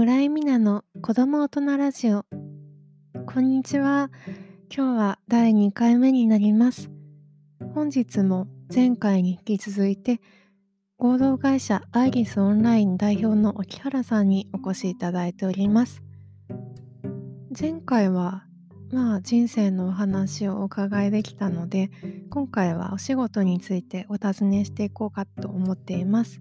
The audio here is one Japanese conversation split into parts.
村井美奈の子供大人ラジオ。こんにちは。今日は第2回目になります。本日も前回に引き続いて合同会社アイリスオンライン代表の沖原さんにお越しいただいております。前回はまあ人生のお話をお伺いできたので今回はお仕事についてお尋ねしていこうかと思っています。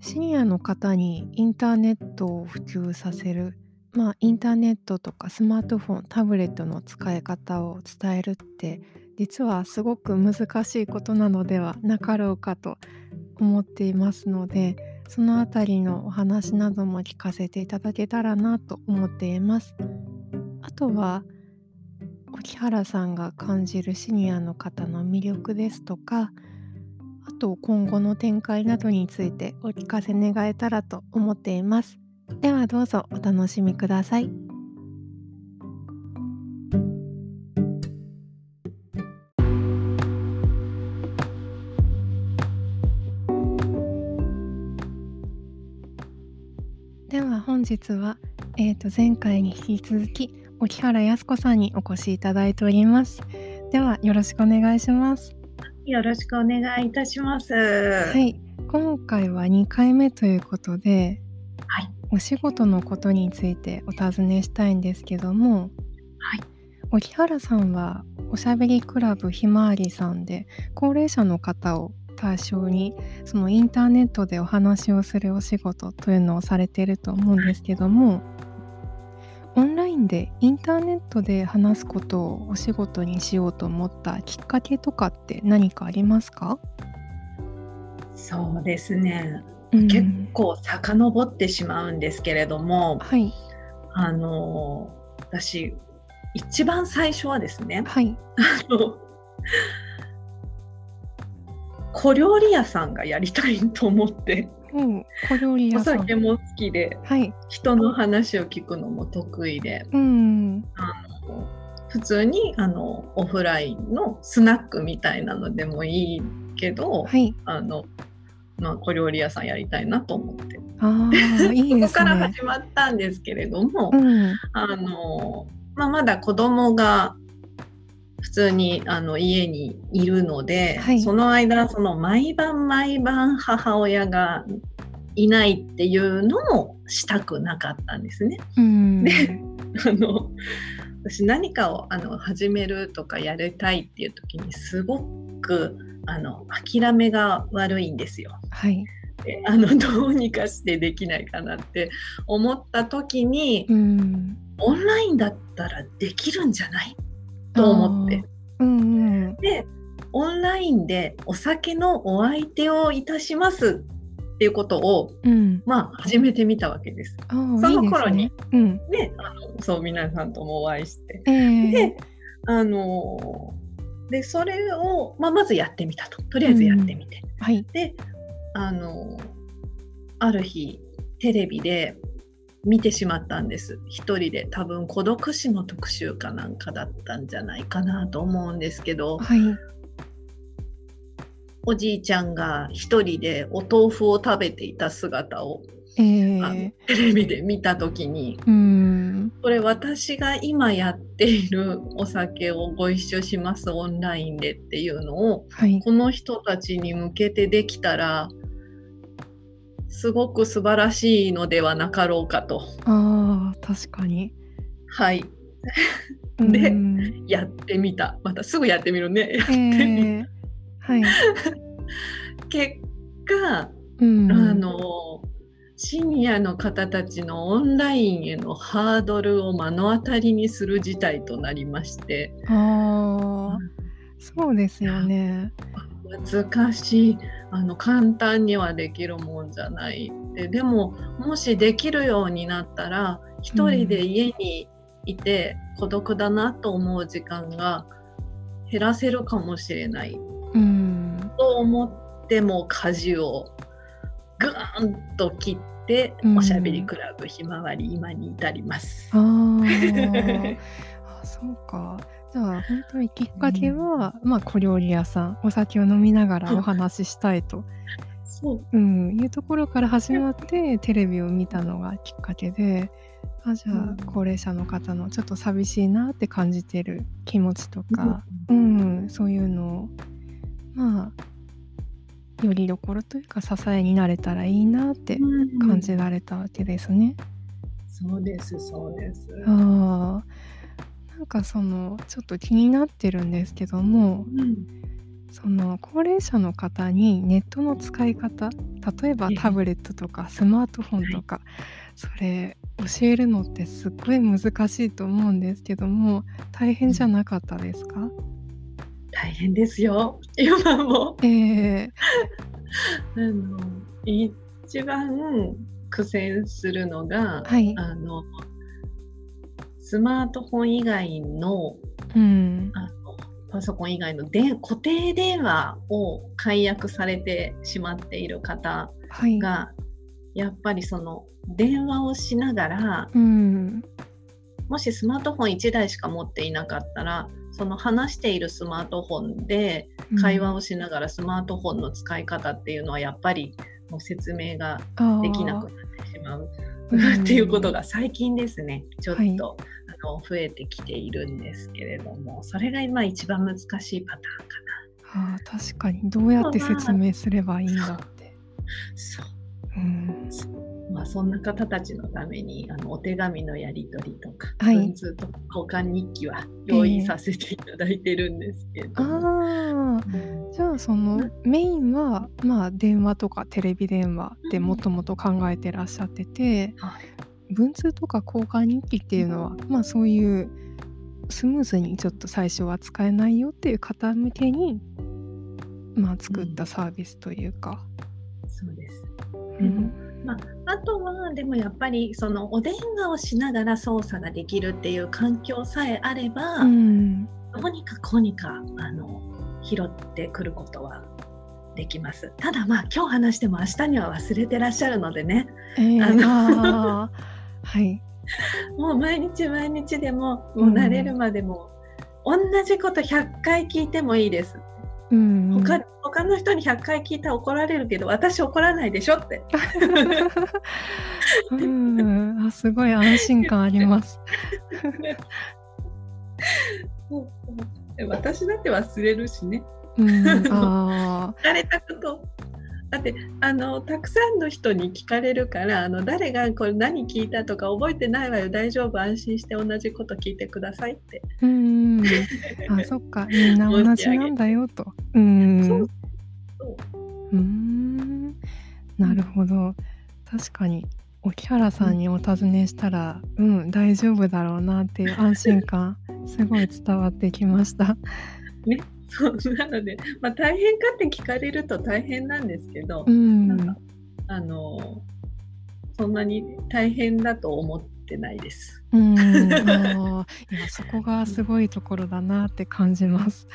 シニアの方にインターネットを普及させるまあインターネットとかスマートフォンタブレットの使い方を伝えるって実はすごく難しいことなのではなかろうかと思っていますのでそのあたりのお話なども聞かせていただけたらなと思っています。あとは沖原さんが感じるシニアの方の魅力ですとかあと今後の展開などについてお聞かせ願えたらと思っています。ではどうぞお楽しみください。では本日は、えー、と前回に引き続き沖原靖子さんにお越しいただいております。ではよろしくお願いします。よろしくお願いいたします。はい、今回は2回目ということで、はい、お仕事のことについてお尋ねしたいんですけども、はい、沖原さんはおしゃべりクラブひまわりさんで高齢者の方を対象にそのインターネットでお話をするお仕事というのをされていると思うんですけどもオンラインでインターネットで話すことをお仕事にしようと思ったきっかけとかって何かありますか？そうですね、うん、結構遡ってしまうんですけれども、はい、あの私一番最初はですね、はい、あの小料理屋さんがやりたいと思ってうん、小料理お酒も好きで、はい、人の話を聞くのも得意で、うん、あの普通にあのオフラインのスナックみたいなのでもいいけど、はい、あのまあ、小料理屋さんやりたいなと思って。あいい、ね、そこから始まったんですけれども、うん、あのまあ、まだ子供が普通にあの家にいるので、はい、その間その毎晩毎晩母親がいないっていうのもしたくなかったんですね。うん、であの私何かをあの始めるとかやりたいっていう時にすごくあの諦めが悪いんですよ。はい、であのどうにかしてできないかなって思った時に、うん、オンラインだったらできるんじゃない？と思って？うんうん、でオンラインでお酒のお相手をいたしますっていうことを、うん、まあ始めてみたわけです。その頃にいいね、うん、ねあのそう皆さんともお会いして、えー、であのでそれを、まあ、まずやってみたと。とりあえずやってみて、はい、であのある日テレビで見てしまったんです。一人で多分孤独死の特集かなんかだったんじゃないかなと思うんですけど、はい、おじいちゃんが一人でお豆腐を食べていた姿を、えー、テレビで見た時に、うん、これ私が今やっているお酒をご一緒しますオンラインでっていうのを、はい、この人たちに向けてできたらすごく素晴らしいのではなかろうかと。あ確かに。はい。で、やってみた。またすぐやってみるね。やってみ、えー、はい。結果、うん、あのシニアの方たちのオンラインへのハードルを目の当たりにする事態となりまして。ああ、そうですよね。難しい。あの簡単にはできるもんじゃない。ででももしできるようになったら一人で家にいて孤独だなと思う時間が減らせるかもしれない、うん、と思っても舵をグーンと切って、うん、おしゃべりクラブひまわり今に至ります。ああそうかじゃあ本当にきっかけは、まあ小料理屋さんお酒を飲みながらお話ししたいとそう。うん、いうところから始まってテレビを見たのがきっかけで、あ、じゃあ、高齢者の方のちょっと寂しいなって感じてる気持ちとか、うん、そういうのを、まあ、よりどころというか支えになれたらいいなって感じられたわけですね。そうですそうです。ああ。なんかそのちょっと気になってるんですけども、うん、その高齢者の方にネットの使い方例えばタブレットとかスマートフォンとか、それ教えるのってすっごい難しいと思うんですけども大変じゃなかったですか、大変ですよ。今も。えー、あの一番苦戦するのが、はい、あのスマートフォン以外の,、うん、あのパソコン以外ので固定電話を解約されてしまっている方が、はい、やっぱりその電話をしながら、うん、もしスマートフォン1台しか持っていなかったらその話しているスマートフォンで会話をしながらスマートフォンの使い方っていうのはやっぱりもう説明ができなくなってしまう。っていうことが最近ですね。ちょっと、はい、あの増えてきているんですけれどもそれが今一番難しいパターンかな。はあ、確かにどうやって説明すればいいんだって。そう、うん。まあ、そんな方たちのためにあのお手紙のやり取りとか、はい、文通とか交換日記は用意させていただいてるんですけど、えー、あそのメインは、まあ、電話とかテレビ電話でもともと考えてらっしゃってて、うん、文通とか交換日記っていうのは、まあ、そういうスムーズにちょっと最初は使えないよっていう方向けに、まあ、作ったサービスというか。うん、そうです、うん。まあ、あとはでもやっぱりそのお電話をしながら操作ができるっていう環境さえあれば、うん、どうにかこうにかあの拾ってくることはできます。ただまあ今日話しても明日には忘れてらっしゃるのでね。えー、あのはい。もう毎日毎日でももう慣れるまでも、うん、同じこと100回聞いてもいいです。うん他他の人に100回聞いたら怒られるけど私怒らないでしょって うんあすごい安心感あります 私だって忘れるしね、うん、あ 聞かれたこと。だってあのたくさんの人に聞かれるからあの誰がこれ何聞いたとか覚えてないわよ。大丈夫？安心して同じこと聞いてくださいって。うん あそっか。みんな同じなんだよと。うん。そう。うん。なるほど。確かに沖原さんにお尋ねしたら、うん、うん、大丈夫だろうなっていう 安心感すごい伝わってきました。ねそうなので、まあ、大変かって聞かれると大変なんですけど、うん、なんかあのそんなに大変だと思ってないです。うん、あ いやそこがすごいところだなって感じます。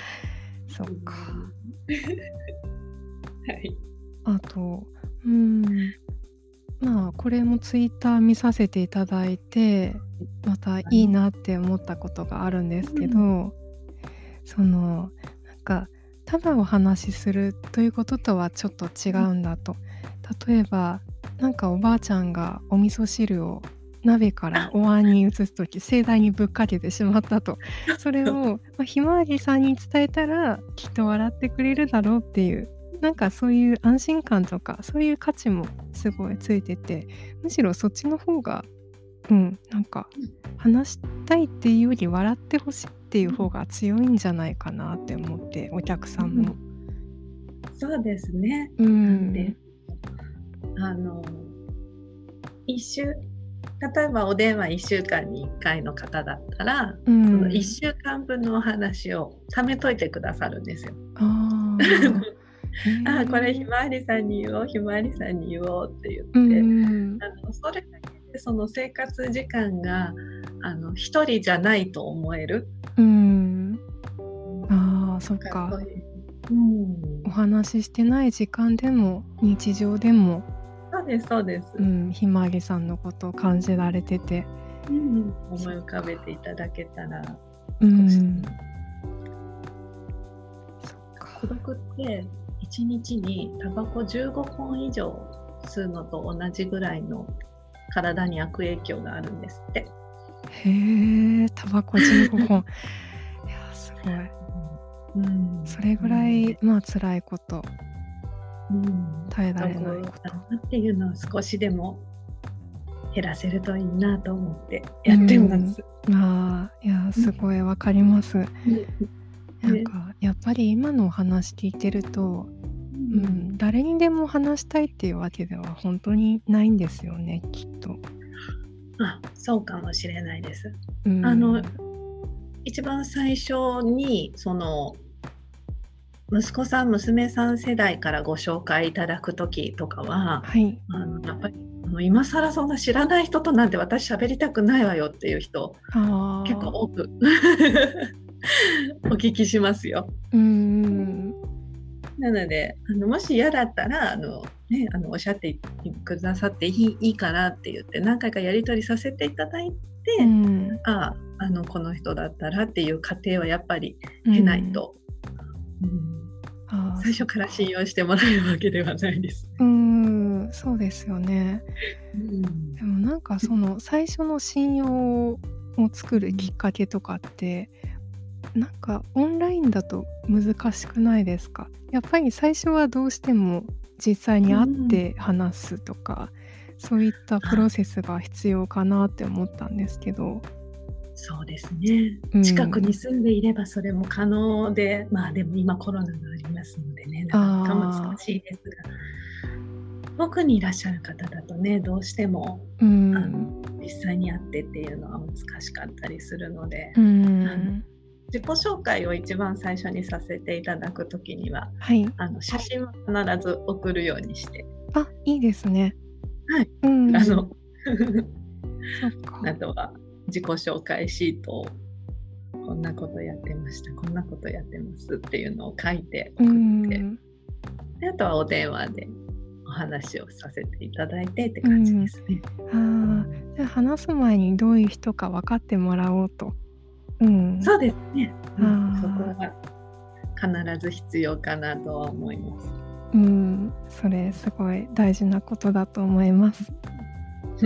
そっか。はい。あと、うん、まあこれもツイッター見させていただいてまたいいなって思ったことがあるんですけど、うん、そのかただお話しするということとはちょっと違うんだと。例えばなんかおばあちゃんがお味噌汁を鍋からお椀に移す時盛大にぶっかけてしまったと。それを、まあ、ひまわりさんに伝えたらきっと笑ってくれるだろうっていうなんかそういう安心感とかそういう価値もすごいついててむしろそっちの方がうんなんか話したいっていうより笑ってほしいっていう方が強いんじゃないかなって思ってお客さんも。うん、そうですね。うん、であの一週例えばお電話1週間に1回の方だったら、うん、その1週間分のお話を貯めといてくださるんですよ。ああこれひまわりさんに言おうひまわりさんに言おうって言って、うん、あのそれだけでその生活時間があの一人じゃないと思える。うん。ああ、そっか。うん、お話ししてない時間でも日常でもそうですそうです、うん、ひまわりさんのことを感じられてて、うん、思い浮かべていただけたらうん、孤独って1日にタバコ15本以上吸うのと同じぐらいの体に悪影響があるんですって。へえ、タバコ15本。いや、すごい。うん、それぐらい、まあ辛いこと、うん、耐えられないこと。っていうのを少しでも減らせるといいなと思ってやってます。ああ、いや、すごいわかります。うんなんかやっぱり今のお話聞いてると、ううんん、誰にでも話したいっていうわけでは本当にないんですよね、きっと。あそうかもしれないです。うん、あの一番最初にその息子さん娘さん世代からご紹介いただく時とかははい。あのやっぱりあの今更そんな知らない人となんて私喋りたくないわよっていう人。結構多く お聞きしますよ。うん。なのであのもし嫌だったらあの、ね、あのおっしゃってくださっていいいいからって言って何回かやり取りさせていただいて、うん。あああのこの人だったらっていう過程はやっぱり経ないと、うんあー最初から信用してもらえるわけではないです。うん、そうですよね。うんでもなんかその最初の信用を作るきっかけとかってなんかオンラインだと難しくないですか？やっぱり最初はどうしても実際に会って話すとか、そういったプロセスが必要かなって思ったんですけど、そうですね。うん。近くに住んでいればそれも可能で、まあでも今コロナがありますのでねなかなか難しいですが。遠くにいらっしゃる方だとねどうしてもうん。あの実際に会ってっていうのは難しかったりするので、うん自己紹介を一番最初にさせていただくときにははい。あの写真は必ず送るようにして、あいいですね。はい、うんあのあとは自己紹介シートをこんなことやってましたこんなことやってますっていうのを書いてう送って、んであとはお電話でお話をさせていただいてって感じですね。あーじゃあ話す前にどういう人か分かってもらおうと。うん、そうですね、うん。そこは必ず必要かなとは思います。うん、それすごい大事なことだと思います。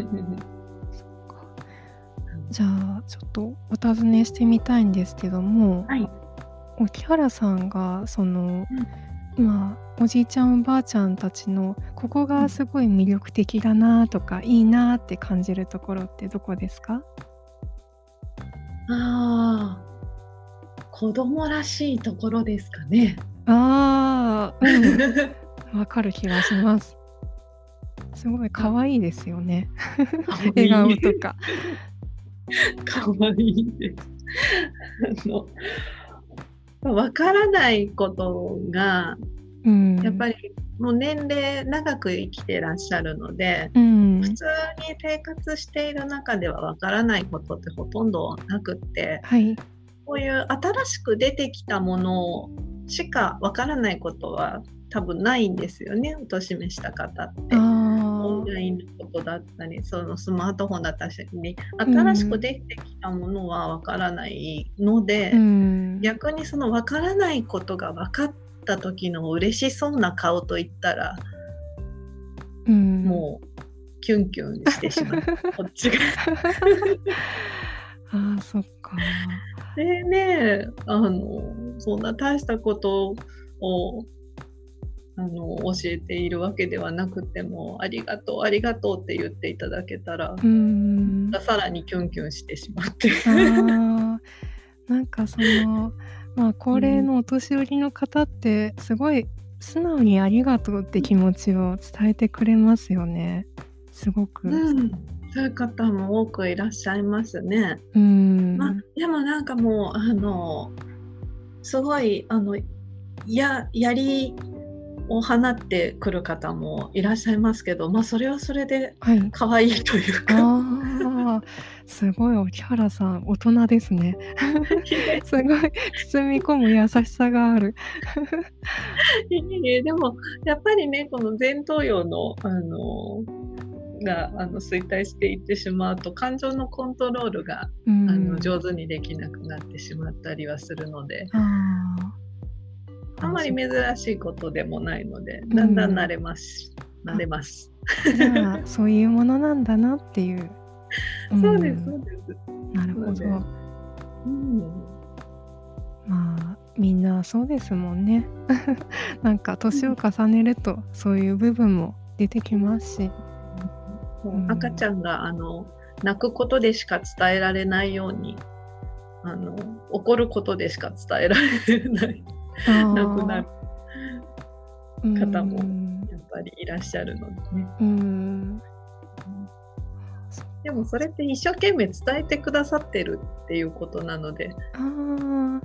じゃあちょっとお尋ねしてみたいんですけども、はい、沖原さんがその、まあおじいちゃんおばあちゃんたちのここがすごい魅力的だなとか、いいなって感じるところってどこですか？ああ子供らしいところですかね。ああ、うん、わかる気がします。すごい可愛いですよね。笑顔とか。かわいいです。あのわからないことがうん、やっぱりもう年齢長く生きてらっしゃるので、うん、普通に生活している中ではわからないことってほとんどなくってはい。こういう新しく出てきたものしかわからないことは多分ないんですよねお年めした方って。オあンラインのことだったりそのスマートフォンだったり新しくできてきたものはわからないので、あ、うん、逆にそのわからないことが分かった時の嬉しそうな顔といったら、うん、もうキュンキュンしてしまう こっちが。ああ、そっか。でねあのそんな大したことをあの教えているわけではなくてもありがとうありがとうって言っていただけたら、うん、さらにキュンキュンしてしまって。なんかその、まあ高齢のお年寄りの方ってすごい素直にありがとうって気持ちを伝えてくれますよね。すごく。うん、そういう方も多くいらっしゃいますね。うん、まあ、でもなんかもうあのすごいあのや槍を放ってくる方もいらっしゃいますけど、まあ、それはそれではい。可愛いというかああ、すごい沖原さん、大人ですね。すごい包み込む優しさがある。でもやっぱりねこの前頭葉のあのがあの衰退していってしまうと感情のコントロールが、うん、あの上手にできなくなってしまったりはするので、あまり珍しいことでもないので、だんだん慣れます。慣れます。じゃあそういうものなんだなっていう。そうです、んそうです。なるほど。そううん。まあみんなそうですもんね。なんか年を重ねるとそういう部分も出てきますし。赤ちゃんがあの泣くことでしか伝えられないようにあの怒ることでしか伝えられないなくなる方もうんやっぱりいらっしゃるのでねうんでもそれって一生懸命伝えてくださってるっていうことなので、ああうん、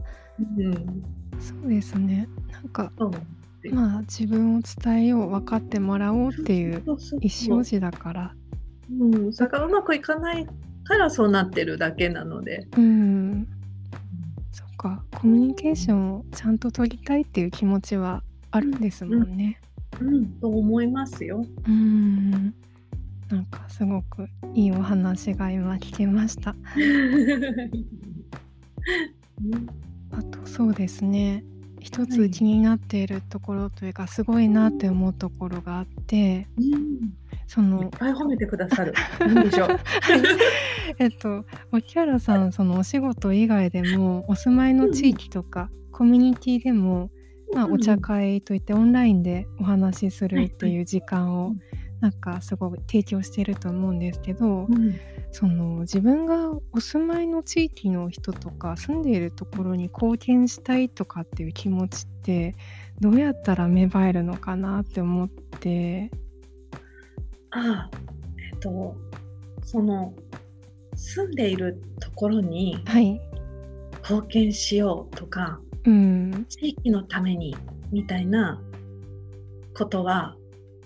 そうですね。なんかそうまあ自分を伝えよう分かってもらおうっていうそうそう意思表示だから。うん、それがうまくいかないからそうなってるだけなので、うん。そっかコミュニケーションをちゃんと取りたいっていう気持ちはあるんですもんね。うん、と思いますよ。うん。なんかすごくいいお話が今聞けました。あとそうですね。一はいつ気になっているところというかすごいなって思うところがあって、うんそいっのぱい褒めてくださる。何でしょう。えっと牧原さんそのお仕事以外でもお住まいの地域とかコミュニティでも、まあ、お茶会といってオンラインでお話しするっていう時間をうんなんかすごい提供してると思うんですけど、うん。その自分がお住まいの地域の人とか住んでいるところに貢献したいとかっていう気持ちってどうやったら芽生えるのかなって思って。ああ、えっと、その住んでいるところにはい。貢献しようとか、うん。地域のためにみたいなことは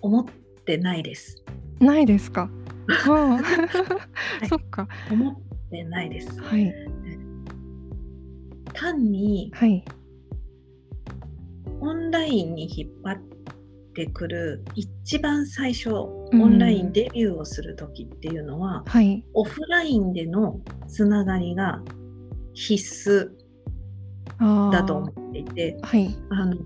思ってないです。ないですか？あ。あい。そっか。思ってないです。はい。単にはい。オンラインに引っ張ってくる一番最初、うん。オンラインデビューをする時っていうのは、はい。オフラインでのつながりが必あ須だと思あっていて、はい。あの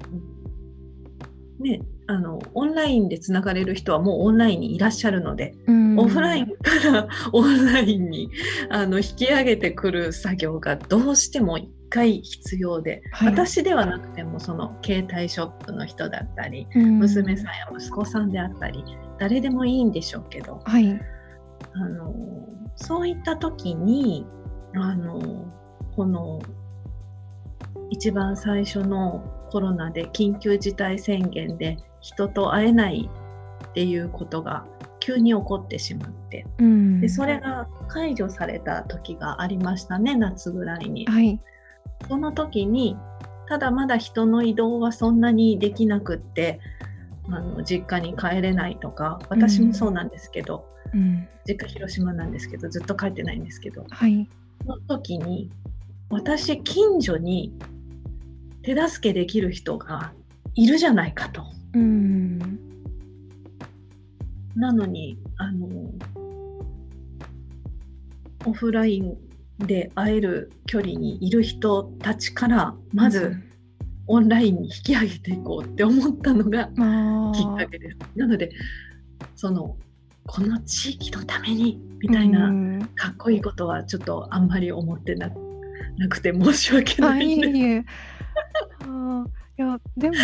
ね、あのオンラインでつながれる人はもうオンラインにいらっしゃるので、うん。オフラインから オンラインにあの引き上げてくる作業がどうしても一回必要で、はい。私ではなくてもその携帯ショップの人だったり、うん。娘さんや息子さんであったり誰でもいいんでしょうけどはい。あのそういった時にあのこの一番最初のコロナで緊急事態宣言で人と会えないっていうことが急に起こってしまって。うん。でそれが解除された時がありましたね夏ぐらいに。はい。その時にただまだ人の移動はそんなにできなくってあの実家に帰れないとか私もそうなんですけど、うん。実家広島なんですけどずっと帰ってないんですけどはい。その時に私近所に手助けできる人がいるじゃないかと。うんなのにあのオフラインで会える距離にいる人たちからまずオンラインに引き上げていこうって思ったのがまあきっかけです。なのでそのこの地域のためにみたいなうんかっこいいことはちょっとあんまり思ってななくて申し訳あないんです。あーいやでも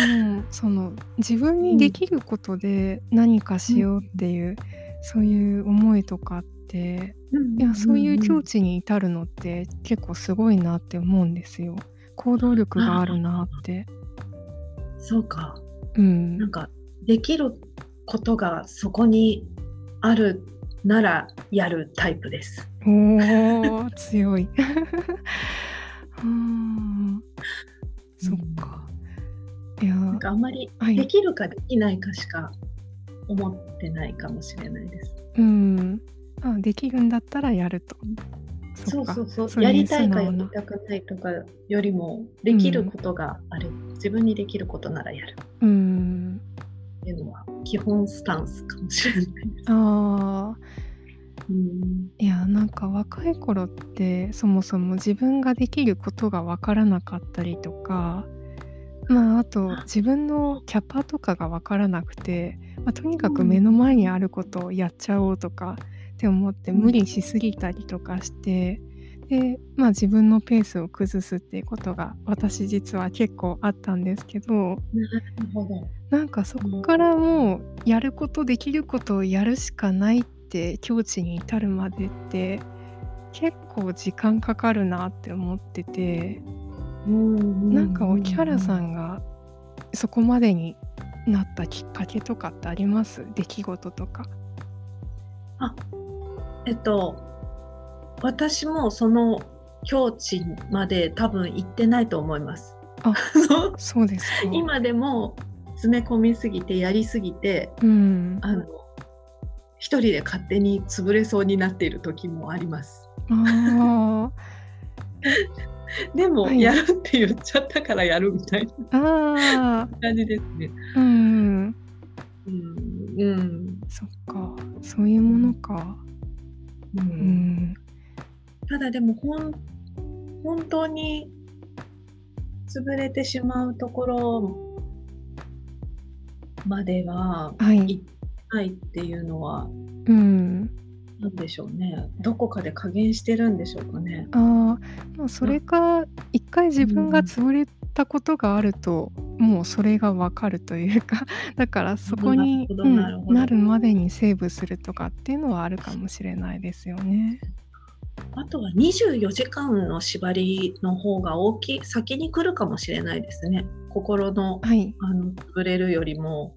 その自分にできることで何かしようっていう、そういう思いとかっていやそういう境地に至るのって結構すごいなって思うんですよ。行動力があるなって。そうかうんなんかできることがそこにあるならやるタイプです。おー強い。うんそっか。いや。なんかあんまりはい。できるかできないかしか思ってないかもしれないです。うん。あできるんだったらやると。そうそうそう。やりたいかやりたくないとかよりもできることがある、自分にできることならやる。うん。っていうのは基本スタンスかもしれないです。あー。うんいやなんか若い頃ってそもそも自分ができることが分からなかったりとかまあ、あと自分のキャパとかが分からなくて、まあ、とにかく目の前にあることをやっちゃおうとかって思って無理しすぎたりとかしてで、まあ、自分のペースを崩すっていうことが私実は結構あったんですけどなんかそこからもうやることできることをやるしかないって境地に至るまでって結構時間かかるなって思っててなんか沖原さんがそこまでになったきっかけとかってあります？出来事とか。あえっと私もその境地まで多分行ってないと思います。あそうですか今でも詰め込みすぎてやりすぎて、うん、あの一人で勝手に潰れそうになっている時もあります。あ でも、はい。やるって言っちゃったからやるみたいな。感じですね。ーうん。うん、うん、そっか。そういうものか。う。うん。んただでもほん本当に潰れてしまうところまでははい。行ってないっていうのはうん何でしょうねどこかで加減してるんでしょうかね。あーまあそれか一回自分が潰れたことがあると、もうそれがわかるというか だからそこにうんなるまでにセーブするとかっていうのはあるかもしれないですよね。あとは24時間の縛りの方が大きい先に来るかもしれないですね。心のはい。あの潰れるよりも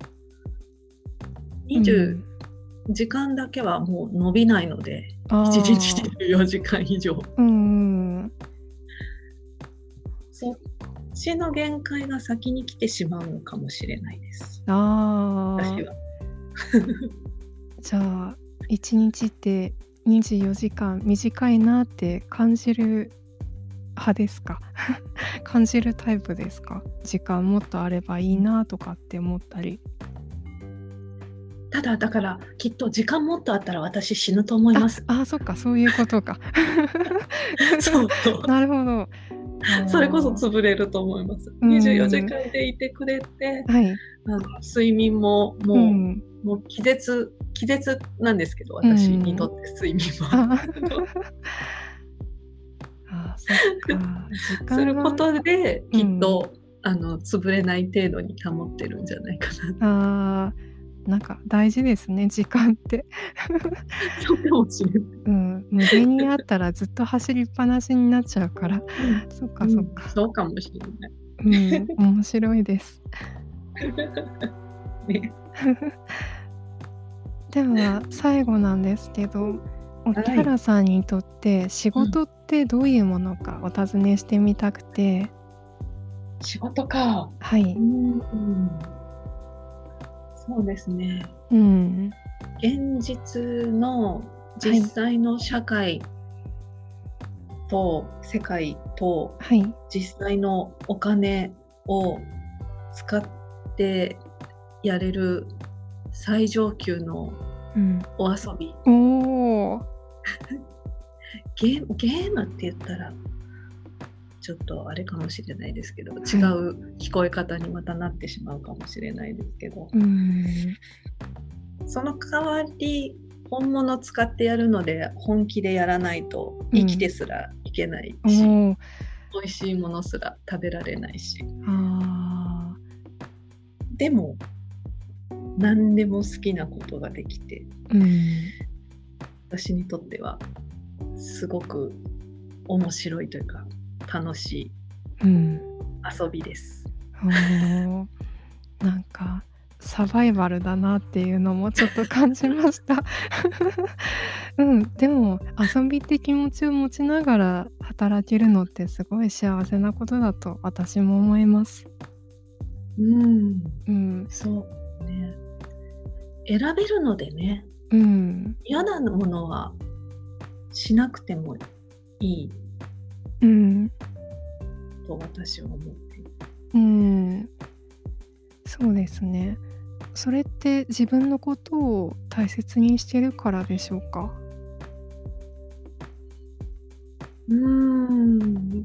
う20ん時間だけはもう伸びないので、あ1ー日24時間以上。うんそっちの限界が先に来てしまうのかもしれないです。あー。私は。じゃあ一日って24時間短いなって感じる派ですか？感じるタイプですか？時間もっとあればいいなとかって思ったりただだからきっと時間もっとあったら私死ぬと思います。ああそっかそういうことか。そう。なるほど。それこそあ潰れると思います。うん。24時間でいてくれて、ーはい、あの睡眠ももう、うん、もう気絶気絶なんですけど私うん。にとって睡眠は。あ そっか。することできっと、あの潰れない程度に保ってるんじゃないかな。あーなんか大事ですね時間って。そうかもしれない。うん無限にあったらずっと走りっぱなしになっちゃうから。そっかそっかうん。そうかもしれない。うん面白いです。ね、では最後なんですけど沖原さんにとって仕事ってどういうものかお尋ねしてみたくて、仕事か。はい、うんそうですね。うん、現実の実際の社会と世界とはい、実際のお金を使ってやれる最上級のうん、お遊び。おお、ゲームゲームって言ったらちょっとあれかもしれないですけど違う聞こえ方にまたなってしまうかもしれないですけど、うん、その代わり本物使ってやるので本気でやらないと生きてすらいけないおし、お、美味しいものすら食べられないし。あでも何でも好きなことができてーうん、私にとってはすごく面白いというか楽しいうん、遊びです。おー。なんかサバイバルだなっていうのもちょっと感じました。うん、でも遊びって気持ちを持ちながら働けるのってすごい幸せなことだと私も思います。うん、うん、そうね。選べるのでね、うん、嫌なものはしなくてもいい。うん、と私は思っている。うん、そうですね。それって自分のことを大切にしてるからでしょうか？うーん。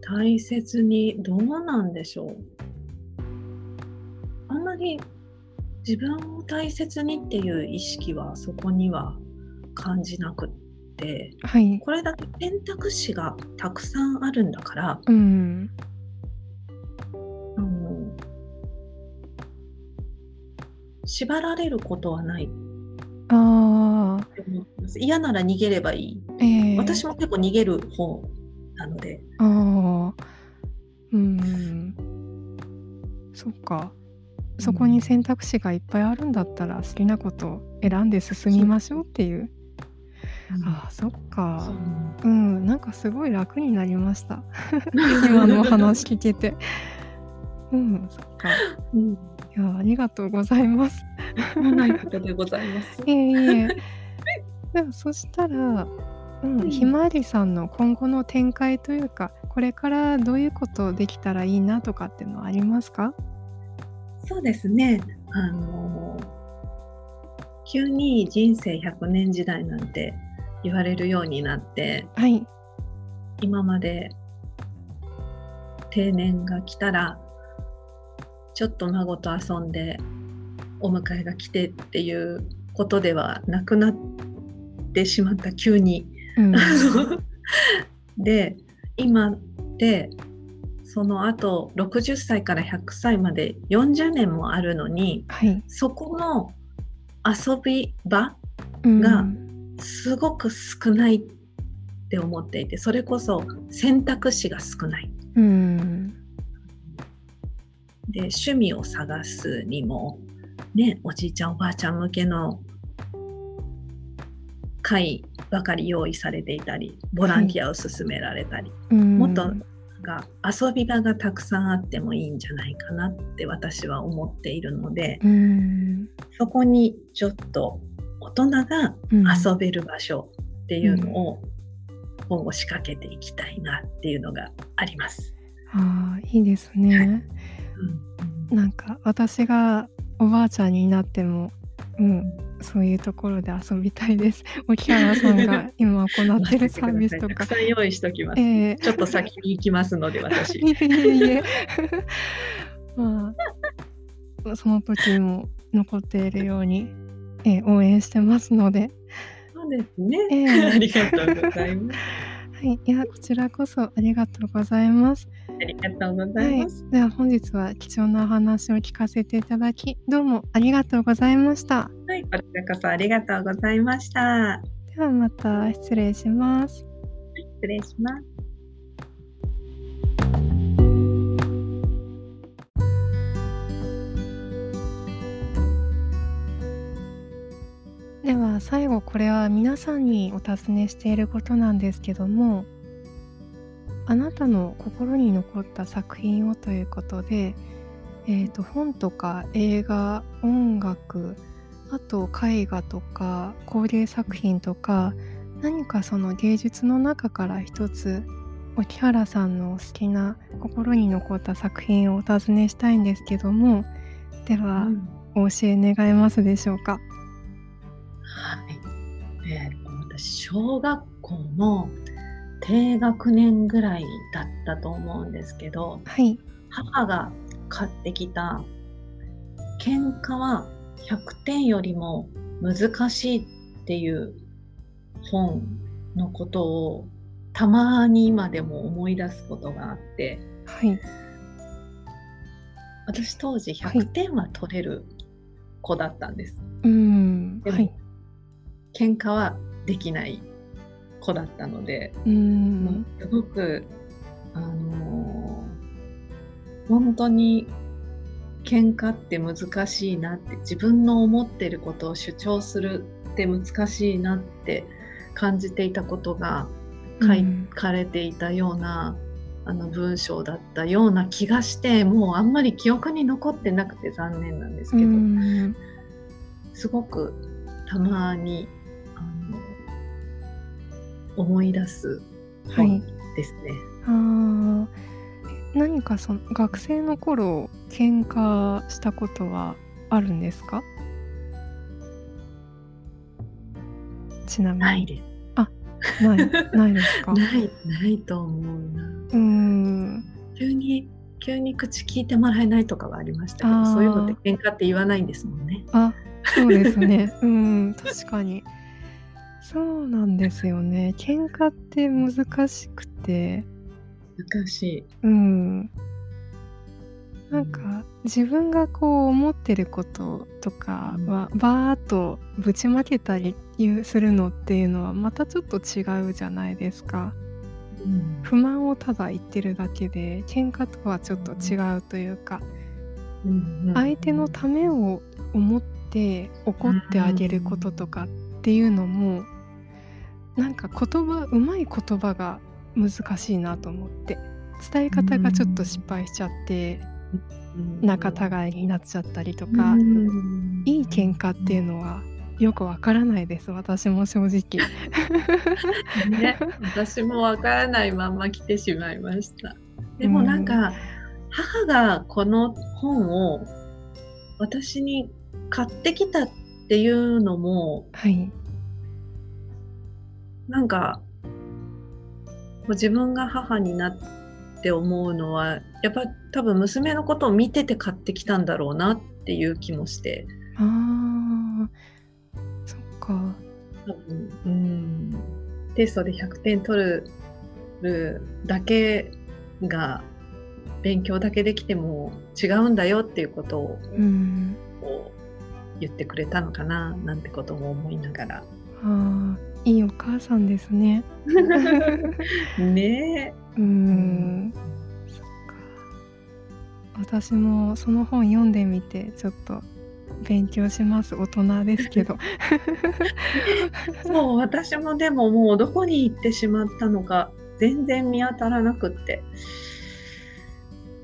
大切にどうなんでしょうあんまり自分を大切にっていう意識はそこには感じなくってはい。これだけ選択肢がたくさんあるんだからうん。あの縛られることはないあ嫌なら逃げればいいええ私も結構逃げる方なのでああ、うん。そっか。そこに選択肢がいっぱいあるんだったら好きなことを選んで進みましょうっていう。ああ、そっそか。ううん、なんかすごい楽になりました。今のお話聞けて。うん、そっか。うんいや、ありがとうございます。ないことでございます。いえいえ。でもそしたら、うん、うんひまわりさんの今後の展開というか、これからどういうことできたらいいなとかっていうのはありますか？そうですね。あの急に人生100年時代なんて言われるようになって、はい。今まで定年が来たらちょっと孫と遊んでお迎えが来てっていうことではなくなってしまった急に。うん。で今でその後60歳から100歳まで40年もあるのにはい。そこの遊び場うんがすごく少ないって思っていてそれこそ選択肢が少ない。うん。で趣味を探すにもねおじいちゃんおばあちゃん向けの会ばかり用意されていたりボランティアを勧められたり、うん。もっとが遊び場がたくさんあってもいいんじゃないかなって私は思っているのでうん。そこにちょっと大人がうん遊べる場所っていうのを今後仕掛けていきたいなっていうのがあります。ああ、いいですね。うんなんか私がおばあちゃんになっても、うん、そういうところで遊びたいです。沖原さんが今行ってるサービスとかたく。用意しておきます。ええちょっと先に行きますので私。いえいえ。まあ、その時にも残っているように、ええ応援してますので。そうですね。ええ ありがとうございます。はい、いや、こちらこそありがとうございます。ありがとうござはいいます。、では本日は貴重なお話を聞かせていただき、どうもありがとうございました。はい、こちらこそありがとうございました。ではまた失礼します。失礼します。では最後これは皆さんにお尋ねしていることなんですけどもあなたの心に残った作品をということで、えー、と本とか映画音楽あと絵画とか工芸作品とか何かその芸術の中から一つ沖原さんの好きな心に残った作品をお尋ねしたいんですけどもでは、うん。お教え願えますでしょうか？小学校の低学年ぐらいだったと思うんですけど、はい。母が買ってきた喧嘩は100点よりも難しいっていう本のことをたまに今でも思い出すことがあってはい。私当時はい。100点は取れる子だったんです。うーん。でもはい。喧嘩はできない子だったので、うん。すごくあのー本当に喧嘩って難しいなって自分の思ってることを主張するって難しいなって感じていたことが書うん。かれていたような、あの文章だったような気がしてもうあんまり記憶に残ってなくて残念なんですうけど、ーん。すごくたまにあの思い出す本ですね。あー何かその学生の頃喧嘩したことはあるんですか？ちなみにないです。ないないですか？ないないと思うな。うーん。急に急に口聞いてもらえないとかはありましたけど、あそういうのってあ。喧嘩って言わないんですもんね。あ、そうですね。うん、確かに。そうなんですよね。喧嘩って難しくて。難しい。うん。なんうん。か自分がこう思ってることとかうん。は、バーっとぶちまけたりするのっていうのはまたちょっと違うじゃないですか。うん。不満をただ言ってるだけで、喧嘩とはちょっとうん。違うというか。うんうん相手のうん。ためを思ってう怒ってあげることとん。かっていうのも、なんか言葉上手い言葉が難しいなと思って。伝え方がちょっと失ん。敗しちゃって仲うん。違いになっちゃったりとか、ん。いい喧嘩っていううん。のはよくわからないです、私も正直。ね、私もわからないまんま来てしまいました。うでもなんん。か、母がこの本を私に買ってきたっていうのもはい。なんか自分が母になって思うのは、やっぱ多分娘のことを見てて買ってきたんだろうなっていう気もして。ああ。そっか。多分、うーん。テストで100点取るるだけが、勉強だけできても違うんだよっていうことをうん。言ってくれたのかななんてことも思いながら。ああ、いいお母さんですね。ねえ。うん。ん。そっか。私もその本読んでみて、ちょっと勉強します。大人ですけど。ね、そう、私もでももうどこに行ってしまったのか、全然見当たらなくって。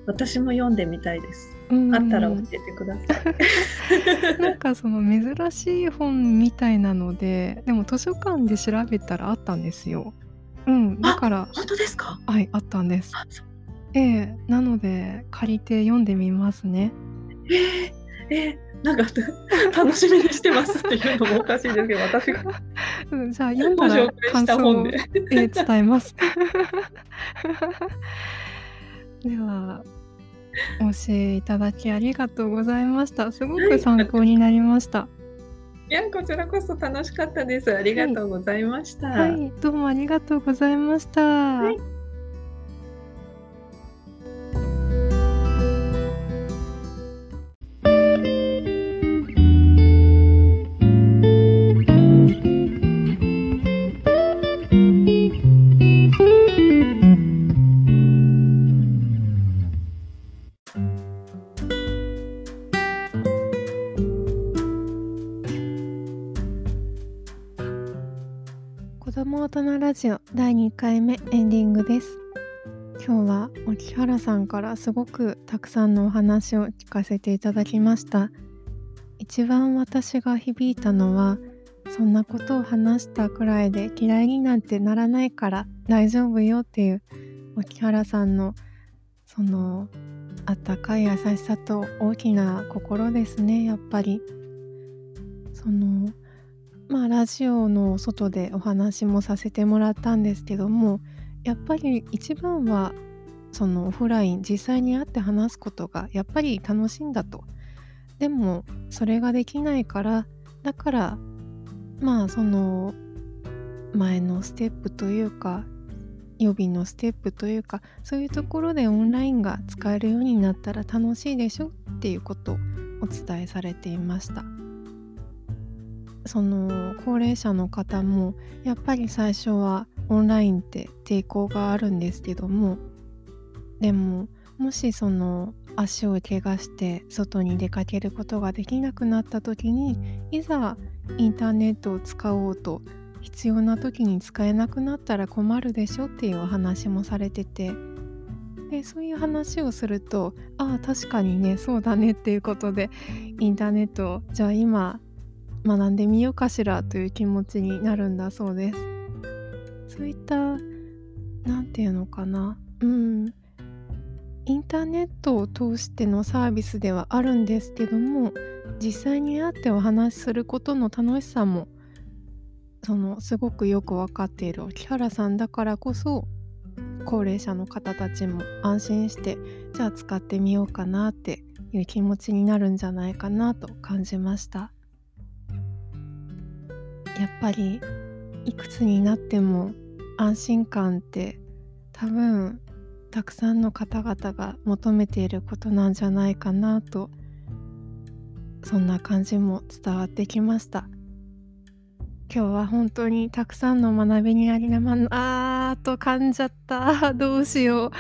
私も読んでみたいです。うあったら教。えてください。なんかその珍しい本みたいなので、でも図書館で調べたらあったんですよ。うん、だあ、からほんとですか？はい、あったんです。ええ、なので借りて読んでみますね。ええ、え、なんか 楽しみにしてますっていうのもおかしいですけど、私が うん、じゃあ読んごだら感想を、た本で。ええ、伝えます。では、お教えいただきありがとうございました。すごくはい、参考になりました。いや、こちらこそ楽しかったです。ありがはい。とうございました。はい、どうもありがとうございましはい。2回目エンディングです。今日は沖原さんからすごくたくさんのお話を聞かせていただきました。一番私が響いたのは、そんなことを話したくらいで嫌いになんてならないから大丈夫よっていう沖原さんのそのあったかい優しさと大きな心ですね、やっぱり。その、まあ、ラジオの外でお話もさせてもらったんですけども、やっぱり一番はそのオフライン、実際に会って話すことがやっぱり楽しいんだと。でもそれができないから、だから、まあ、その前のステップというか、予備のステップというか、そういうところでオンラインが使えるようになったら楽しいでしょっていうことをお伝えされていました。その高齢者の方もやっぱり最初はオンラインって抵抗があるんですけども、でももしその足を怪我して外に出かけることができなくなった時に、いざインターネットを使おうと必要な時に使えなくなったら困るでしょっていうお話もされてて、で、そういう話をすると、ああ、確かにね、そうだねっていうことで、インターネットじゃあ今学んでみようかしらという気持ちになるんだそうです。そういったなんていうのかな、うん、インターネットを通してのサービスではあるんですけども、実際に会ってお話しすることの楽しさも、そのすごくよく分かっている沖原さんだからこそ、高齢者の方たちも安心してじゃあ使ってみようかなっていう気持ちになるんじゃないかなと感じました。やっぱりいくつになっても安心感って多分たくさんの方々が求めていることなんじゃないかなとそんな感じも伝わってきました。今日は本当にたくさんの学びになりなまん あーと噛んじゃった。どうしよう。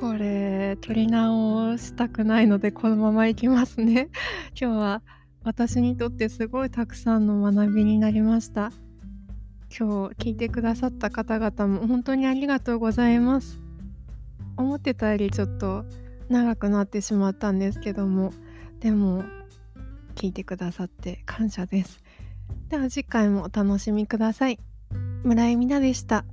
これ取り直したくないのでこのままいきますね。今日は私にとってすごいたくさんの学びになりました。今日聞いてくださった方々も本当にありがとうございます。思ってたよりちょっと長くなってしまったんですけども。でも聞いてくださって感謝です。では次回もお楽しみください。村井美奈でした。